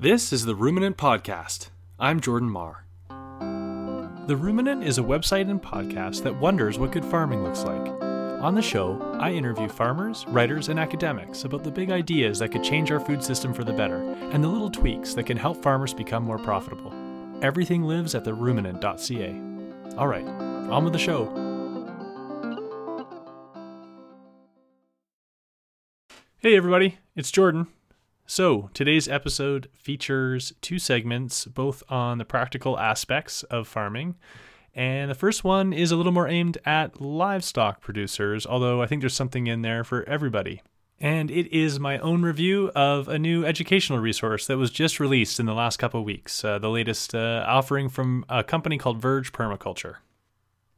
This is the Ruminant Podcast. I'm Jordan Marr. The Ruminant is a website and podcast that wonders what good farming looks like. On the show, I interview farmers, writers, and academics about the big ideas that could change our food system for the better and the little tweaks that can help farmers become more profitable. Everything lives at theruminant.ca. All right, on with the show. Hey, everybody, it's Jordan. So, today's episode features two segments, both on the practical aspects of farming. And the first one is a little more aimed at livestock producers, although I think there's something in there for everybody. And it is my own review of a new educational resource that was just released in the last couple weeks, uh, the latest uh, offering from a company called Verge Permaculture.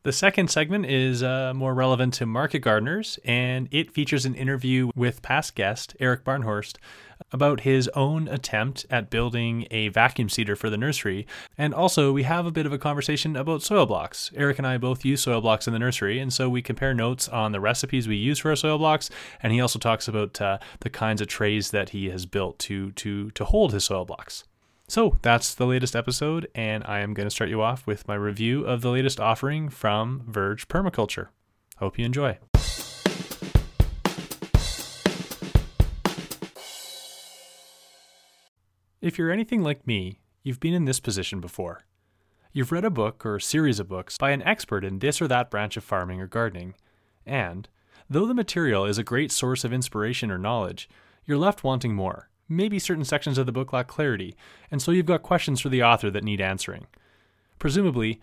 The second segment is uh, more relevant to market gardeners, and it features an interview with past guest Eric Barnhorst about his own attempt at building a vacuum seeder for the nursery. And also, we have a bit of a conversation about soil blocks. Eric and I both use soil blocks in the nursery, and so we compare notes on the recipes we use for our soil blocks. And he also talks about uh, the kinds of trays that he has built to to to hold his soil blocks. So that's the latest episode, and I am going to start you off with my review of the latest offering from Verge Permaculture. Hope you enjoy. If you're anything like me, you've been in this position before. You've read a book or a series of books by an expert in this or that branch of farming or gardening, and, though the material is a great source of inspiration or knowledge, you're left wanting more. Maybe certain sections of the book lack clarity, and so you've got questions for the author that need answering. Presumably,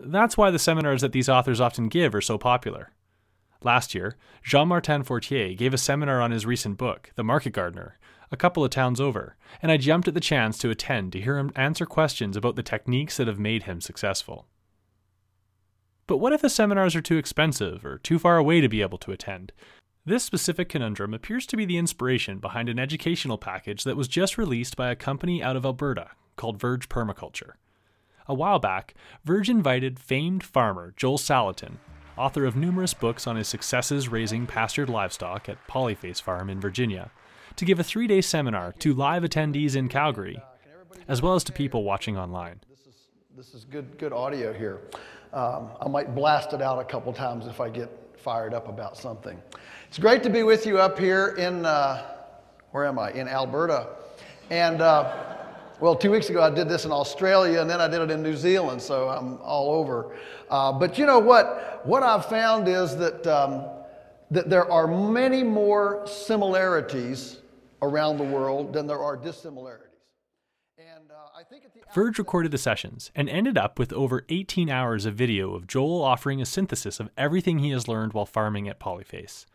that's why the seminars that these authors often give are so popular. Last year, Jean Martin Fortier gave a seminar on his recent book, The Market Gardener, a couple of towns over, and I jumped at the chance to attend to hear him answer questions about the techniques that have made him successful. But what if the seminars are too expensive or too far away to be able to attend? This specific conundrum appears to be the inspiration behind an educational package that was just released by a company out of Alberta called Verge Permaculture. A while back, Verge invited famed farmer Joel Salatin, author of numerous books on his successes raising pastured livestock at Polyface Farm in Virginia, to give a three day seminar to live attendees in Calgary, as well as to people watching online. This is, good, good audio here. Um, I might blast it out a couple times if I get fired up about something. It's great to be with you up here in, uh, where am I? In Alberta. And, uh, well, two weeks ago I did this in Australia and then I did it in New Zealand, so I'm all over. Uh, but you know what? What I've found is that, um, that there are many more similarities around the world than there are dissimilarities. And, uh, I think at the Verge recorded the sessions and ended up with over 18 hours of video of Joel offering a synthesis of everything he has learned while farming at Polyface.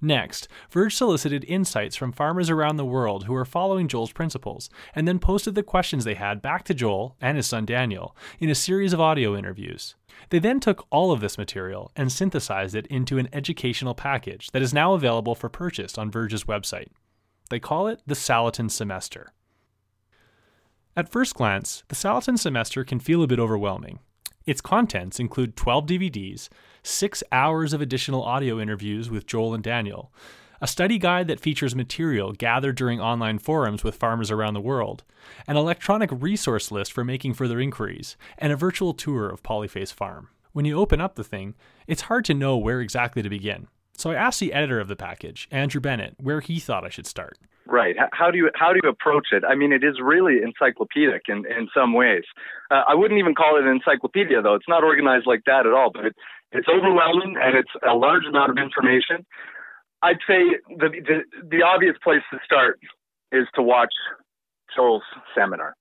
Next, Verge solicited insights from farmers around the world who were following Joel's principles, and then posted the questions they had back to Joel and his son Daniel in a series of audio interviews. They then took all of this material and synthesized it into an educational package that is now available for purchase on Verge's website. They call it the Salatin Semester. At first glance, the Salatin Semester can feel a bit overwhelming. Its contents include 12 DVDs, six hours of additional audio interviews with Joel and Daniel, a study guide that features material gathered during online forums with farmers around the world, an electronic resource list for making further inquiries, and a virtual tour of Polyface Farm. When you open up the thing, it's hard to know where exactly to begin. So I asked the editor of the package, Andrew Bennett, where he thought I should start. Right. How do you how do you approach it? I mean, it is really encyclopedic in in some ways. Uh, I wouldn't even call it an encyclopedia though. It's not organized like that at all. But it, it's overwhelming and it's a large amount of information. I'd say the, the the obvious place to start is to watch Joel's seminar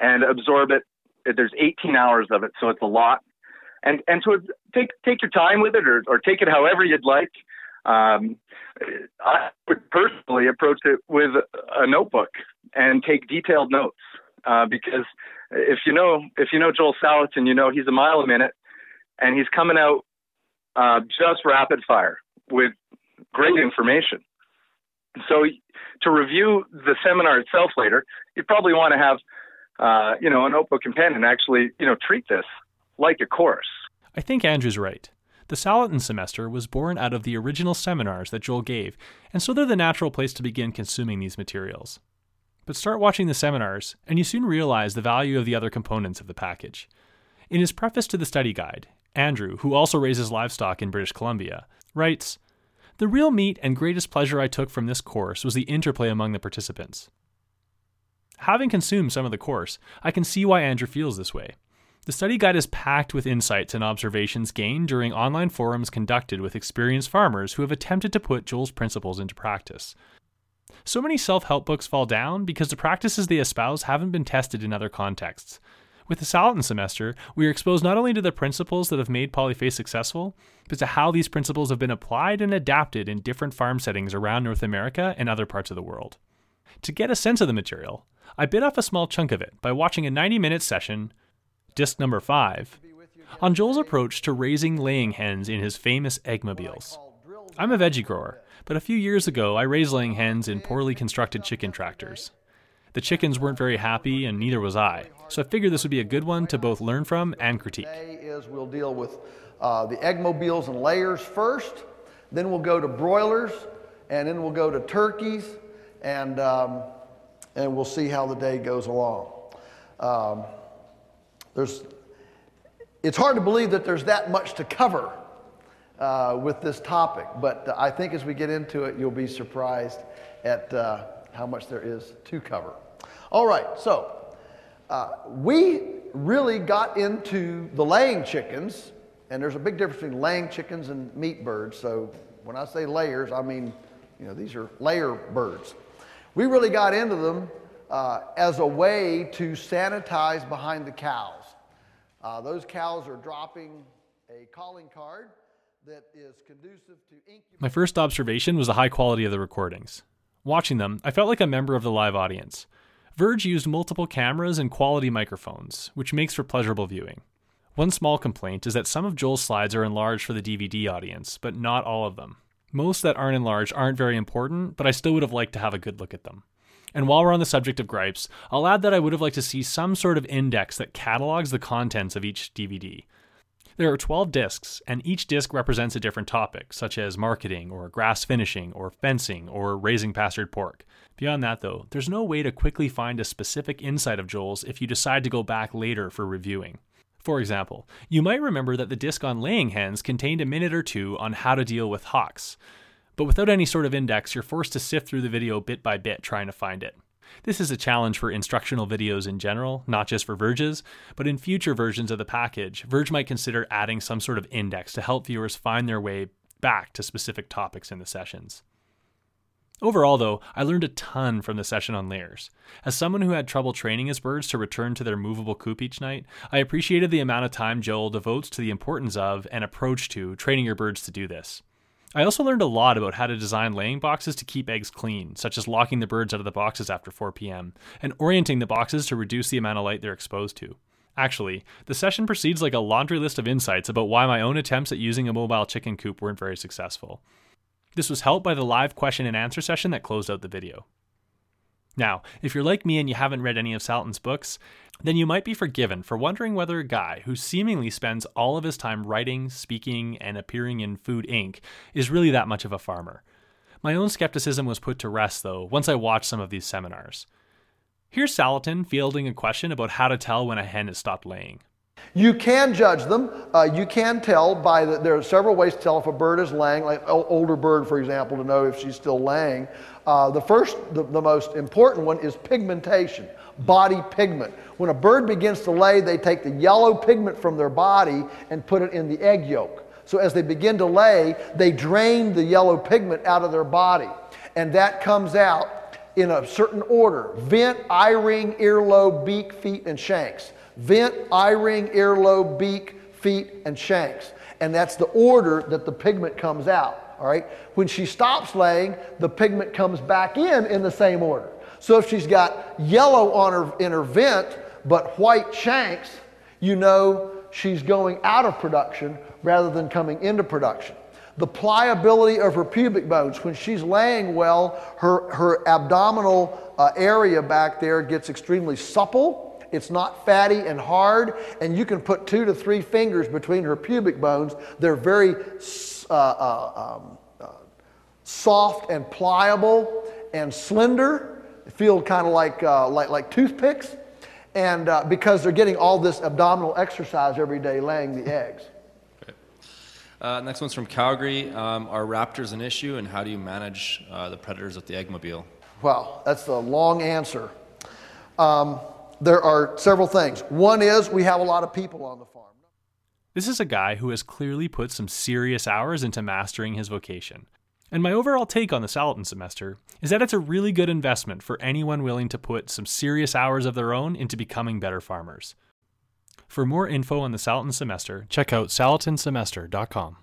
and absorb it. There's 18 hours of it, so it's a lot. And and to take take your time with it, or or take it however you'd like. Um, I would personally approach it with a notebook and take detailed notes uh, because if you know if you know Joel Salatin, you know he's a mile a minute, and he's coming out uh, just rapid fire with great information. So to review the seminar itself later, you probably want to have uh, you know a notebook and pen and actually you know treat this like a course. I think Andrew's right. The Salatin semester was born out of the original seminars that Joel gave, and so they're the natural place to begin consuming these materials. But start watching the seminars, and you soon realize the value of the other components of the package. In his preface to the study guide, Andrew, who also raises livestock in British Columbia, writes The real meat and greatest pleasure I took from this course was the interplay among the participants. Having consumed some of the course, I can see why Andrew feels this way. The study guide is packed with insights and observations gained during online forums conducted with experienced farmers who have attempted to put Joel's principles into practice. So many self help books fall down because the practices they espouse haven't been tested in other contexts. With the Salatin semester, we are exposed not only to the principles that have made Polyface successful, but to how these principles have been applied and adapted in different farm settings around North America and other parts of the world. To get a sense of the material, I bit off a small chunk of it by watching a 90 minute session, disc number 5, on Joel's approach to raising laying hens in his famous eggmobiles. I'm a veggie grower, but a few years ago I raised laying hens in poorly constructed chicken tractors. The chickens weren't very happy, and neither was I, so I figured this would be a good one to both learn from and critique. Today is we'll deal with uh, the eggmobiles and layers first, then we'll go to broilers, and then we'll go to turkeys, and um, and we'll see how the day goes along. Um, there's, it's hard to believe that there's that much to cover uh, with this topic, but uh, I think as we get into it, you'll be surprised at uh, how much there is to cover. All right, so uh, we really got into the laying chickens, and there's a big difference between laying chickens and meat birds. So when I say layers, I mean, you know, these are layer birds. We really got into them uh, as a way to sanitize behind the cows. Uh, those cows are dropping a calling card that is conducive to. My first observation was the high quality of the recordings. Watching them, I felt like a member of the live audience. Verge used multiple cameras and quality microphones, which makes for pleasurable viewing. One small complaint is that some of Joel's slides are enlarged for the DVD audience, but not all of them. Most that aren't enlarged aren't very important, but I still would have liked to have a good look at them. And while we're on the subject of gripes, I'll add that I would have liked to see some sort of index that catalogs the contents of each DVD. There are 12 discs, and each disc represents a different topic, such as marketing, or grass finishing, or fencing, or raising pastured pork. Beyond that, though, there's no way to quickly find a specific insight of Joel's if you decide to go back later for reviewing. For example, you might remember that the disc on laying hens contained a minute or two on how to deal with hawks. But without any sort of index, you're forced to sift through the video bit by bit trying to find it. This is a challenge for instructional videos in general, not just for Verges, but in future versions of the package, Verge might consider adding some sort of index to help viewers find their way back to specific topics in the sessions. Overall, though, I learned a ton from the session on layers. As someone who had trouble training his birds to return to their movable coop each night, I appreciated the amount of time Joel devotes to the importance of and approach to training your birds to do this. I also learned a lot about how to design laying boxes to keep eggs clean, such as locking the birds out of the boxes after 4 p.m., and orienting the boxes to reduce the amount of light they're exposed to. Actually, the session proceeds like a laundry list of insights about why my own attempts at using a mobile chicken coop weren't very successful. This was helped by the live question and answer session that closed out the video. Now, if you're like me and you haven't read any of Salatin's books, then you might be forgiven for wondering whether a guy who seemingly spends all of his time writing, speaking, and appearing in Food Inc. is really that much of a farmer. My own skepticism was put to rest, though, once I watched some of these seminars. Here's Salatin fielding a question about how to tell when a hen has stopped laying. You can judge them. Uh, you can tell by the, there are several ways to tell if a bird is laying, like an older bird, for example, to know if she's still laying. Uh, the first, the, the most important one is pigmentation, body pigment. When a bird begins to lay, they take the yellow pigment from their body and put it in the egg yolk. So as they begin to lay, they drain the yellow pigment out of their body. And that comes out in a certain order vent, eye ring, earlobe, beak, feet, and shanks. Vent, eye ring, earlobe, beak, feet, and shanks. And that's the order that the pigment comes out. All right? When she stops laying, the pigment comes back in in the same order. So if she's got yellow on her in her vent but white shanks, you know she's going out of production rather than coming into production. The pliability of her pubic bones, when she's laying well, her, her abdominal uh, area back there gets extremely supple it's not fatty and hard, and you can put two to three fingers between her pubic bones. They're very uh, uh, um, uh, soft and pliable and slender. Feel kind of like, uh, like, like toothpicks, and uh, because they're getting all this abdominal exercise every day laying the eggs. Uh, next one's from Calgary. Um, are raptors an issue, and how do you manage uh, the predators with the eggmobile? Well, that's the long answer. Um, there are several things. One is we have a lot of people on the farm. This is a guy who has clearly put some serious hours into mastering his vocation. And my overall take on the Salatin semester is that it's a really good investment for anyone willing to put some serious hours of their own into becoming better farmers. For more info on the Salatin semester, check out salatinsemester.com.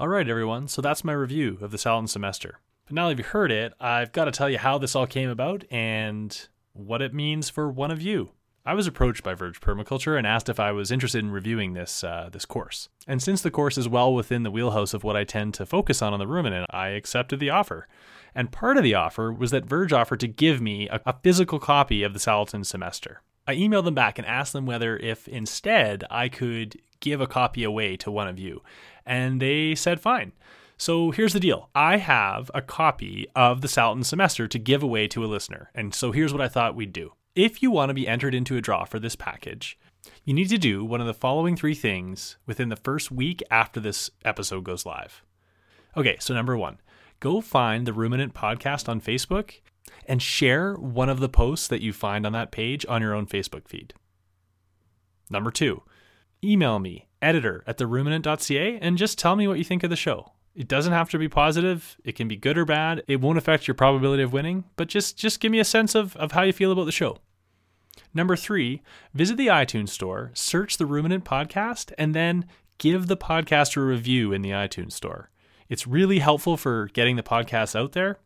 All right, everyone, so that's my review of the Salatin semester. But now that you've heard it, I've got to tell you how this all came about and what it means for one of you. I was approached by Verge Permaculture and asked if I was interested in reviewing this uh, this course. And since the course is well within the wheelhouse of what I tend to focus on on the ruminant, I accepted the offer. And part of the offer was that Verge offered to give me a, a physical copy of the Salatin semester. I emailed them back and asked them whether if instead I could give a copy away to one of you. And they said fine. So here's the deal. I have a copy of the Salatin semester to give away to a listener. And so here's what I thought we'd do. If you want to be entered into a draw for this package, you need to do one of the following three things within the first week after this episode goes live. Okay, so number one, go find the Ruminant Podcast on Facebook and share one of the posts that you find on that page on your own Facebook feed. Number two, email me, editor at theruminant.ca, and just tell me what you think of the show. It doesn't have to be positive. It can be good or bad. It won't affect your probability of winning, but just just give me a sense of, of how you feel about the show. Number three, visit the iTunes store, search the Ruminant Podcast, and then give the podcast a review in the iTunes store. It's really helpful for getting the podcast out there.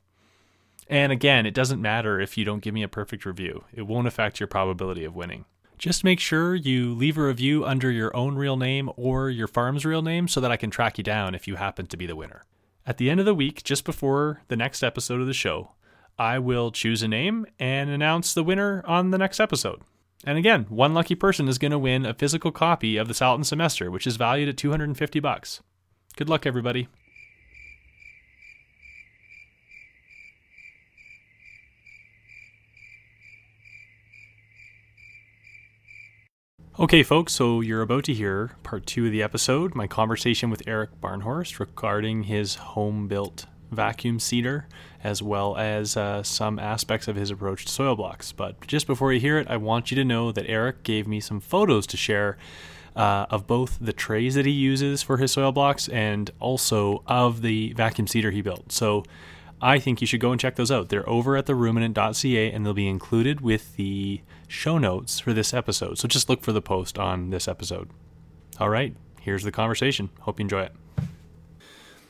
And again, it doesn't matter if you don't give me a perfect review, it won't affect your probability of winning. Just make sure you leave a review under your own real name or your farm's real name so that I can track you down if you happen to be the winner. At the end of the week, just before the next episode of the show, I will choose a name and announce the winner on the next episode. And again, one lucky person is going to win a physical copy of the Salatin semester, which is valued at 250 bucks. Good luck everybody. Okay, folks, so you're about to hear part two of the episode my conversation with Eric Barnhorst regarding his home built vacuum seeder, as well as uh, some aspects of his approach to soil blocks. But just before you hear it, I want you to know that Eric gave me some photos to share. Uh, of both the trays that he uses for his soil blocks and also of the vacuum seeder he built. So I think you should go and check those out. They're over at theruminant.ca and they'll be included with the show notes for this episode. So just look for the post on this episode. All right, here's the conversation. Hope you enjoy it.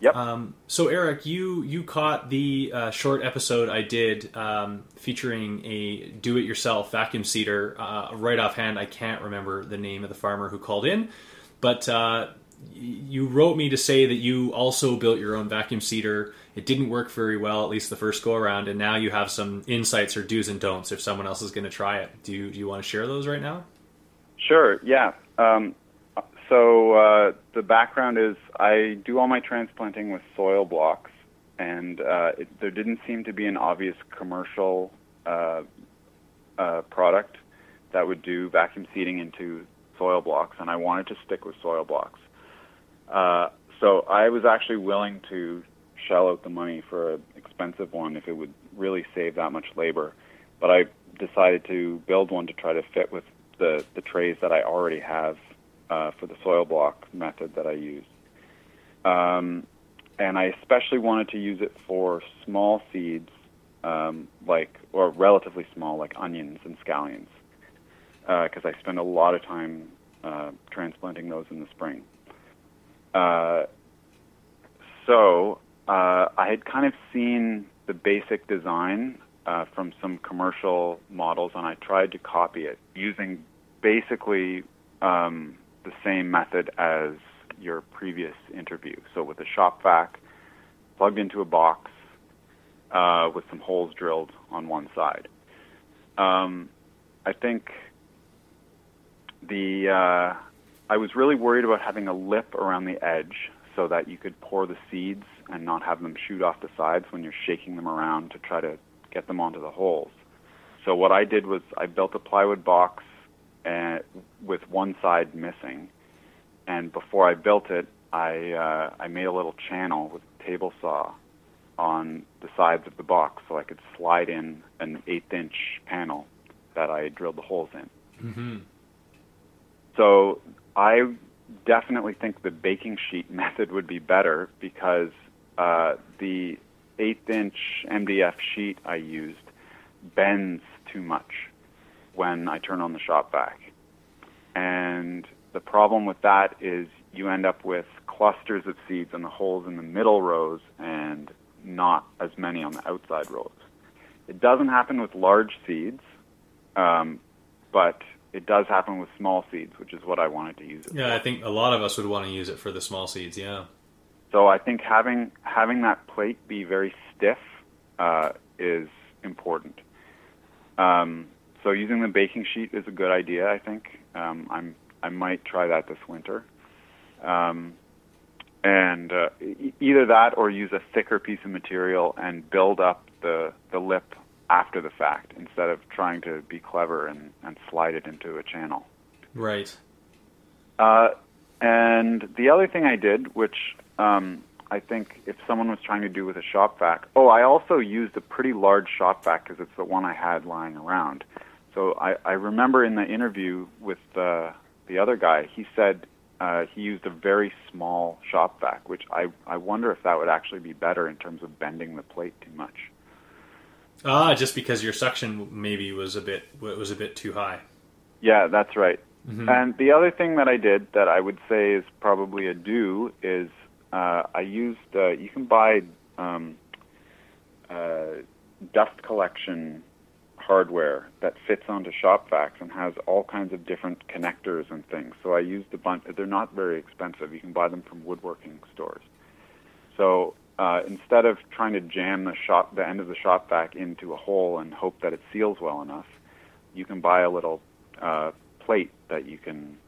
Yep. Um, so Eric, you you caught the uh, short episode I did um, featuring a do-it-yourself vacuum seeder. Uh, right offhand, I can't remember the name of the farmer who called in, but uh, you wrote me to say that you also built your own vacuum seeder. It didn't work very well, at least the first go around, and now you have some insights or do's and don'ts if someone else is going to try it. Do you do you want to share those right now? Sure. Yeah. Um, so uh, the background is I do all my transplanting with soil blocks, and uh, it, there didn't seem to be an obvious commercial uh, uh, product that would do vacuum seeding into soil blocks, and I wanted to stick with soil blocks. Uh, so I was actually willing to shell out the money for an expensive one if it would really save that much labor, but I decided to build one to try to fit with the the trays that I already have uh, for the soil block method that I use. Um, and I especially wanted to use it for small seeds, um, like or relatively small, like onions and scallions, because uh, I spend a lot of time uh, transplanting those in the spring. Uh, so uh, I had kind of seen the basic design uh, from some commercial models, and I tried to copy it using basically um, the same method as your previous interview. So with a shop vac plugged into a box uh, with some holes drilled on one side. Um, I think the uh, I was really worried about having a lip around the edge so that you could pour the seeds and not have them shoot off the sides when you're shaking them around to try to get them onto the holes. So what I did was I built a plywood box and with one side missing, and before I built it, I uh, I made a little channel with a table saw on the sides of the box so I could slide in an eighth inch panel that I drilled the holes in. Mm-hmm. So I definitely think the baking sheet method would be better because uh, the eighth inch MDF sheet I used bends too much when I turn on the shop vac. And the problem with that is you end up with clusters of seeds in the holes in the middle rows and not as many on the outside rows. It doesn't happen with large seeds, um, but it does happen with small seeds, which is what I wanted to use it. Yeah, I think a lot of us would want to use it for the small seeds. Yeah. So I think having having that plate be very stiff uh, is important. Um, so using the baking sheet is a good idea. I think um, I'm I might try that this winter. Um, and uh, e- either that or use a thicker piece of material and build up the the lip after the fact instead of trying to be clever and, and slide it into a channel. Right. Uh, and the other thing I did, which um, I think if someone was trying to do with a shop vac, oh, I also used a pretty large shop vac because it's the one I had lying around. So I, I remember in the interview with uh, the other guy, he said uh, he used a very small shop vac, which I, I wonder if that would actually be better in terms of bending the plate too much. Ah, just because your suction maybe was a bit was a bit too high. Yeah, that's right. And the other thing that I did that I would say is probably a do is uh, I used. Uh, you can buy um, uh, dust collection hardware that fits onto shop vacs and has all kinds of different connectors and things. So I used a bunch. They're not very expensive. You can buy them from woodworking stores. So uh, instead of trying to jam the shop, the end of the shop vac into a hole and hope that it seals well enough, you can buy a little uh, plate that you can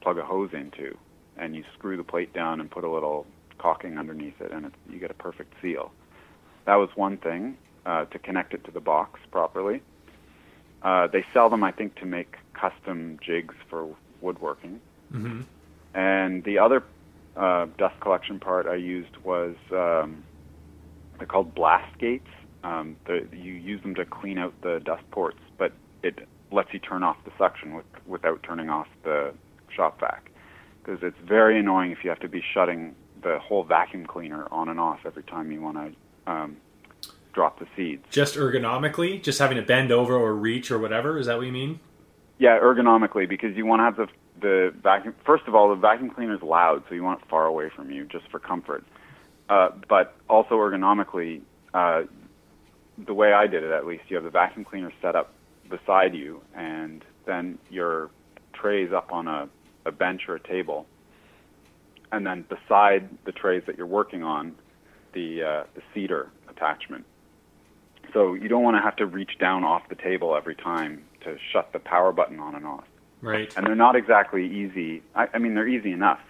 plug a hose into, and you screw the plate down and put a little caulking underneath it, and you get a perfect seal. That was one thing uh, to connect it to the box properly. Uh, they sell them, I think, to make custom jigs for woodworking. Mm-hmm. And the other uh, dust collection part I used was um, they're called blast gates. Um, the, you use them to clean out the dust ports, but it lets you turn off the suction with, without turning off the shop vac. Because it's very annoying if you have to be shutting the whole vacuum cleaner on and off every time you want to um, drop the seeds. Just ergonomically, just having to bend over or reach or whatever. Is that what you mean? Yeah, ergonomically, because you want to have the the vacuum. First of all, the vacuum cleaner is loud, so you want it far away from you, just for comfort. Uh, but also ergonomically, uh, the way I did it, at least, you have the vacuum cleaner set up beside you, and then your trays up on a, a bench or a table, and then beside the trays that you're working on, the uh, the seeder attachment. So you don't want to have to reach down off the table every time to shut the power button on and off. Right. And they're not exactly easy. I, I mean, they're easy enough,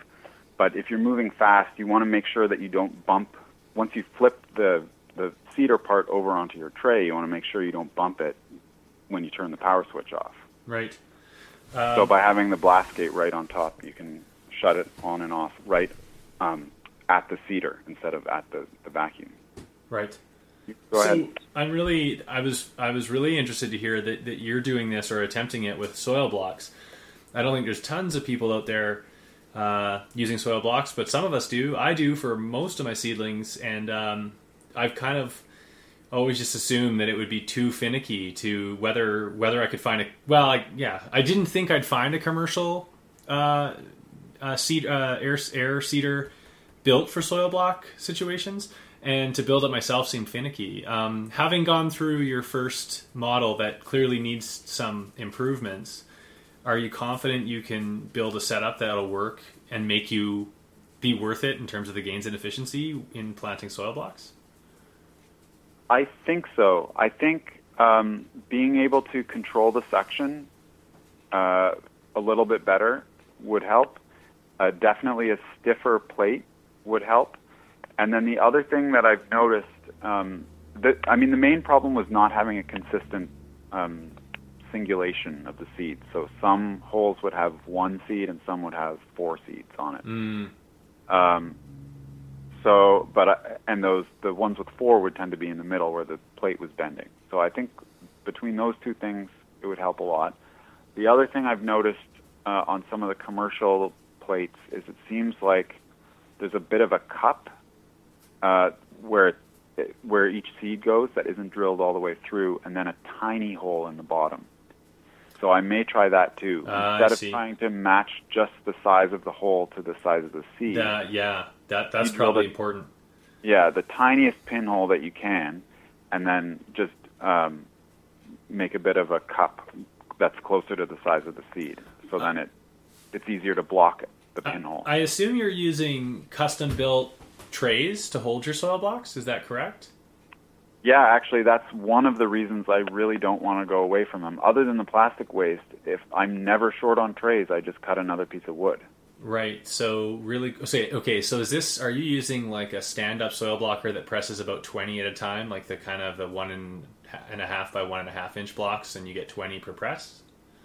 but if you're moving fast, you want to make sure that you don't bump. Once you flip the the seeder part over onto your tray, you want to make sure you don't bump it when you turn the power switch off. Right. so by having the blast gate right on top, you can shut it on and off right um, at the seeder instead of at the, the vacuum. Right. Go so ahead. I'm really, I was, I was really interested to hear that, that you're doing this or attempting it with soil blocks. I don't think there's tons of people out there uh, using soil blocks, but some of us do. I do for most of my seedlings, and um, I've kind of always just assumed that it would be too finicky to whether whether I could find a well, I, yeah, I didn't think I'd find a commercial uh, uh, seed uh, air air seeder built for soil block situations, and to build it myself seemed finicky. Um, having gone through your first model that clearly needs some improvements, are you confident you can build a setup that'll work and make you be worth it in terms of the gains and efficiency in planting soil blocks? I think so. I think um, being able to control the suction uh, a little bit better would help. Uh, definitely a stiffer plate would help. And then the other thing that I've noticed, um, that I mean, the main problem was not having a consistent um, singulation of the seeds. So some holes would have one seed and some would have four seeds on it. Mm. Um, so, but I, and those the ones with four would tend to be in the middle where the plate was bending. So I think between those two things, it would help a lot. The other thing I've noticed uh, on some of the commercial plates is it seems like there's a bit of a cup uh, where it, where each seed goes that isn't drilled all the way through, and then a tiny hole in the bottom. So I may try that too. Uh, Instead of trying to match just the size of the hole to the size of the seed, That, yeah, that that's probably it- important. yeah, the tiniest pinhole that you can, and then just um, make a bit of a cup that's closer to the size of the seed. So then it it's easier to block the pinhole. I assume you're using custom built trays to hold your soil blocks. Is that correct? yeah, actually, that's one of the reasons I really don't want to go away from them. Other than the plastic waste, if I'm never short on trays, I just cut another piece of wood. Right. So really, say okay. So is this? Are you using like a stand-up soil blocker that presses about twenty at a time, like the kind of the one and, and a half by one and a half inch blocks, and you get twenty per press?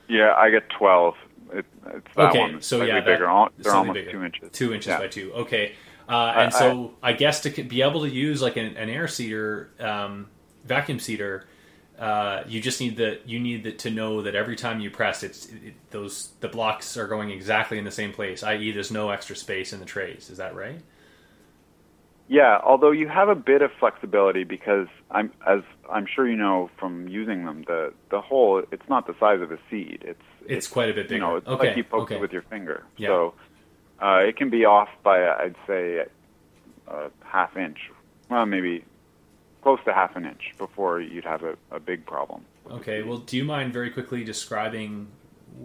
Yeah, I get twelve. It, it's that okay. one. So yeah, bigger. that- Al- They're almost bigger. two inches. Two inches Yeah. by two. Okay. Uh, and I- so I, guess to be able to use like an, an air seeder, um, vacuum seeder, uh, you just need the you need the, to know that every time you press, it's it, those the blocks are going exactly in the same place. I.e., there's no extra space in the trays. Is that right? Yeah, although you have a bit of flexibility because I'm as I'm sure you know from using them, the the hole it's not the size of a seed. It's It's quite a bit You know, bigger. it's Okay, like you poke okay. it with your finger. Yeah. So uh, it can be off by I'd say a half inch, well maybe close to half an inch before you'd have a, a big problem. Okay. Well, do you mind very quickly describing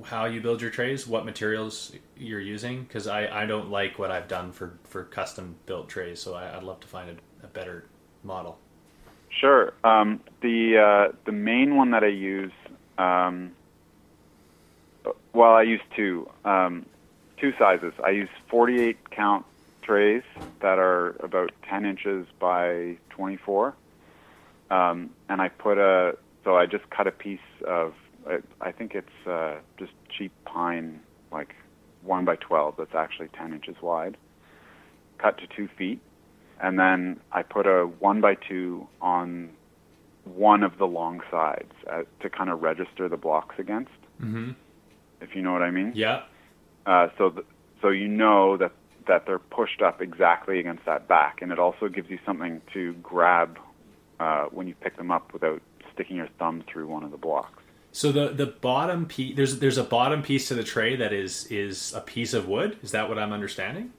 how you build your trays, what materials you're using? Because I, I don't like what I've done for, for custom built trays, so I, I'd love to find a, a better model. Sure. Um, the uh, the main one that I use, um, well, I use two um, two sizes. I use 48 count trays that are about 10 inches by 24, um, and I put a so I just cut a piece of I, I think it's uh, just cheap pine, like one by 12. That's actually 10 inches wide, cut to two feet and then I put a one by two on one of the long sides uh, to kind of register the blocks against, Mm-hmm. if you know what I mean. Yeah. Uh, so, th- so you know that that they're pushed up exactly against that back, and it also gives you something to grab uh, when you pick them up without sticking your thumb through one of the blocks. So the the bottom piece there's there's a bottom piece to the tray that is is a piece of wood. Is that what I'm understanding?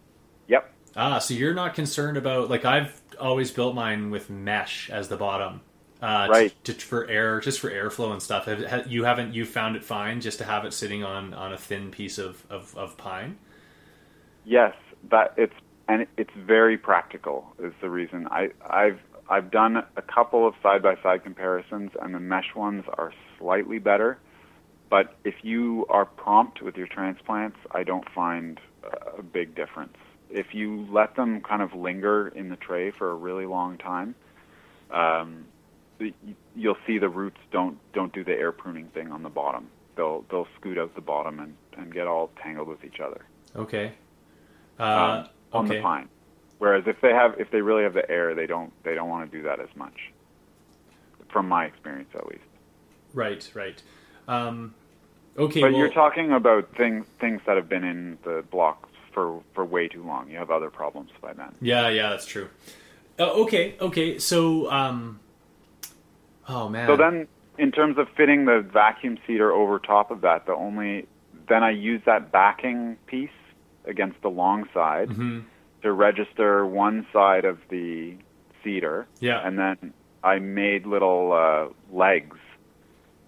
Yep. Ah, so you're not concerned about like I've always built mine with mesh as the bottom, uh, Right. To, to, for air, just for airflow and stuff. Have, have, you haven't you found it fine just to have it sitting on on a thin piece of of, of pine? Yes, that it's and it's very practical is the reason. I I've I've done a couple of side by side comparisons and the mesh ones are slightly better, but if you are prompt with your transplants, I don't find a big difference. If you let them kind of linger in the tray for a really long time, um, you'll see the roots don't don't do the air pruning thing on the bottom. They'll they'll scoot out the bottom and, and get all tangled with each other Okay. Uh, um, on okay. the pine. Whereas if they have, if they really have the air, they don't, they don't want to do that as much. From my experience, at least. Right. Right. Um, okay. But well, you're talking about things, things that have been in the blocks for for way too long. You have other problems by then. Yeah, yeah, that's true. Uh, okay, okay. So, um, oh man. So then, in terms of fitting the vacuum seeder over top of that, the only then I use that backing piece against the long side Mhm. to register one side of the seeder. Yeah. And then I made little uh, legs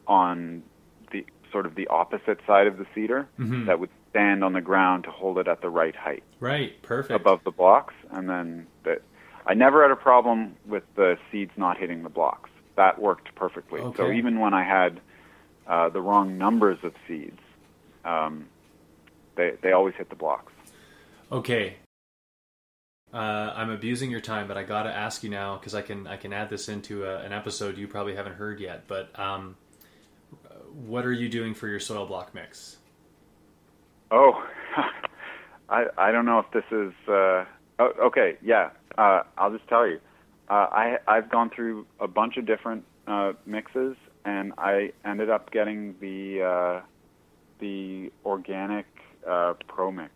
on the sort of the opposite side of the seeder Mhm. that would stand on the ground to hold it at the right height Right. Perfect. above the blocks. And then the, I never had a problem with the seeds not hitting the blocks. That worked perfectly. So even when I had uh, the wrong numbers of seeds, um, they they always hit the blocks. Okay. Uh, I'm abusing your time, but I gotta ask you now because I can I can add this into a, an episode you probably haven't heard yet. But um, what are you doing for your soil block mix? Oh, I I don't know if this is. Uh, oh, okay, yeah. Uh, I'll just tell you. Uh, I I've gone through a bunch of different uh, mixes, and I ended up getting the uh, the organic uh, Pro Mix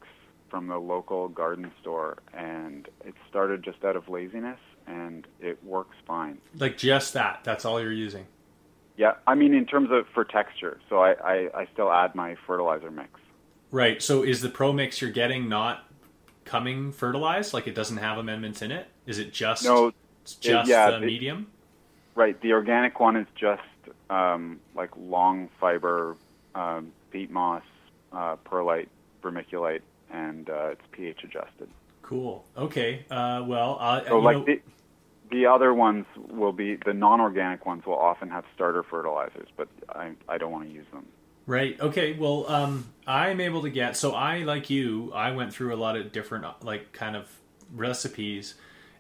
from the local garden store, and it started just out of laziness, and it works fine. Like just that. That's all you're using. Yeah, I mean in terms of for texture, so I, I, I still add my fertilizer mix. Right. So is the Pro Mix you're getting not coming fertilized? Like it doesn't have amendments in it? Is it just No, it's just yeah, the the- medium? Right. The organic one is just um, like long fiber um, peat moss, uh, perlite, vermiculite, and uh, it's pH adjusted. Cool. Okay. Uh, well, uh, So like know- the the other ones will be the non-organic ones will often have starter fertilizers, but I I don't want to use them. Right. Okay. Well, um, I'm able to get. So I, like you, I went through a lot of different, like, kind of recipes,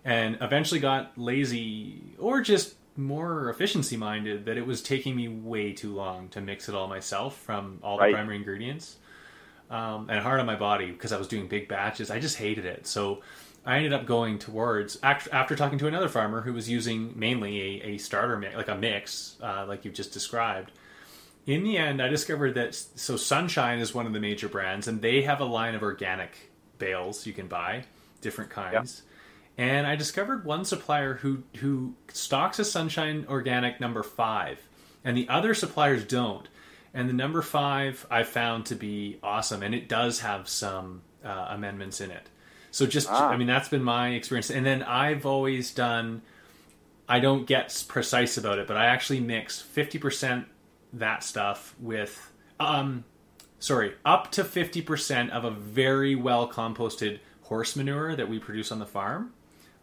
and eventually got lazy or just more efficiency minded. That it was taking me way too long to mix it all myself from all the primary ingredients, um, and hard on my body because I was doing big batches. I just hated it. So. I ended up going towards after talking to another farmer who was using mainly a, a starter mix, like a mix, uh, like you've just described in the end, I discovered that so Sunshine is one of the major brands, and they have a line of organic bales you can buy, different kinds. And I discovered one supplier who who stocks a Sunshine Organic number five, and the other suppliers don't. And the number five I found to be awesome, and it does have some uh, amendments in it. So just, Ah. I mean, that's been my experience. And then I've always done. I don't get precise about it, but I actually mix fifty percent that stuff with um sorry up to 50% of a very well composted horse manure that we produce on the farm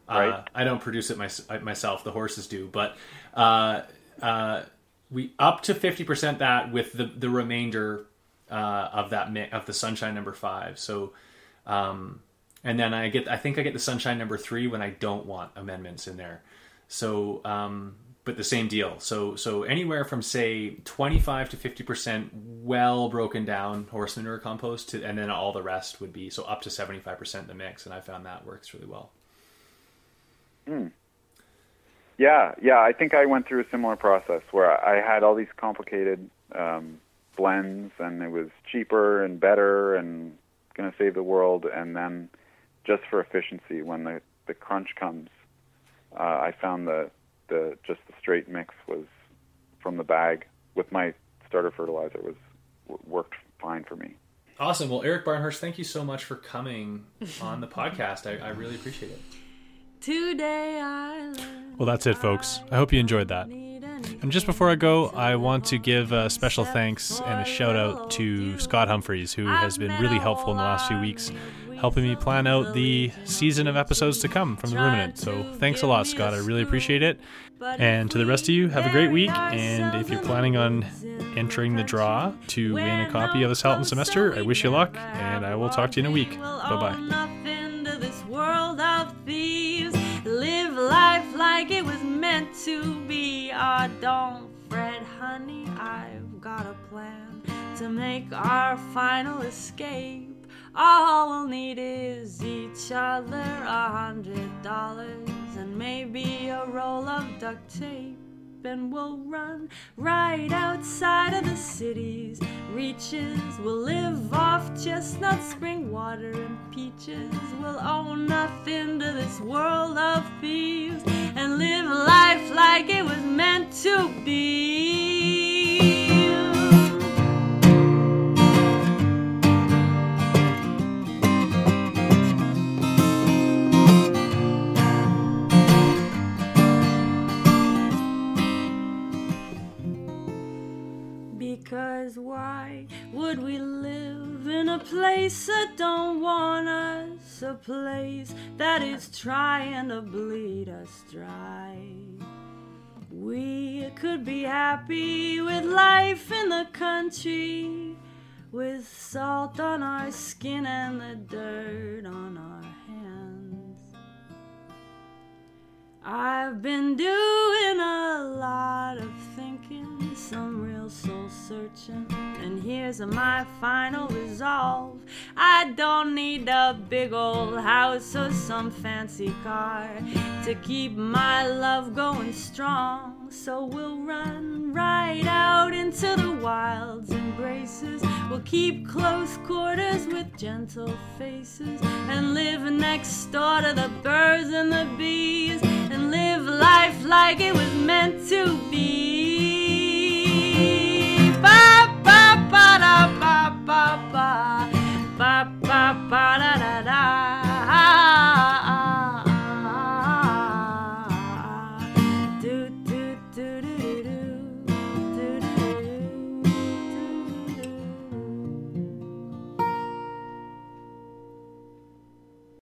uh, i don't produce it my, myself the horses do but uh, uh, we up to 50% that with the, the remainder uh, of that mi- of the sunshine number five so um, and then i get i think i get the sunshine number three when i don't want amendments in there so, um, but the same deal. So, so anywhere from say 25 to 50 percent well broken down horse manure compost, to, and then all the rest would be so up to 75 percent in the mix. And I found that works really well. Yeah, yeah. I think I went through a similar process where I had all these complicated um, blends, and it was cheaper and better and going to save the world. And then, just for efficiency, when the the crunch comes, uh, I found the the just the straight mix was from the bag with my starter fertilizer was worked fine for me. Awesome. Well, Eric Barnhorst, thank you so much for coming on the podcast. I, I really appreciate it. Today I Well, that's it, folks. I hope you enjoyed that. And just before I go, I want to give a special thanks and a shout out to Scott Humphreys, who has been really helpful in the last few weeks, helping me plan out the season of episodes to come from the Ruminant. So thanks a lot, Scott. I really appreciate it. And to the rest of you, have a great week. And if you're planning on entering the draw to win a copy of the Salatin semester, I wish you luck, and I will talk to you in a week. Bye bye. Like it was meant to be. Ah, don't fret, honey. I've got a plan to make our final escape. All we'll need is each other a hundred dollars and maybe a roll of duct tape and we'll run right outside of the city's reaches. We'll live off chestnut spring water and peaches. We'll owe nothing to this world of thieves and live life like it was meant to be. Would we live in a place that don't want us? A place that is trying to bleed us dry. We could be happy with life in the country, with salt on our skin and the dirt on our hands. I've been doing a lot of some real soul searching. And here's my final resolve I don't need a big old house or some fancy car to keep my love going strong. So we'll run right out into the wild's embraces. We'll keep close quarters with gentle faces and live next door to the birds and the bees and live life like it was meant to be ba ba ba ba ba da da.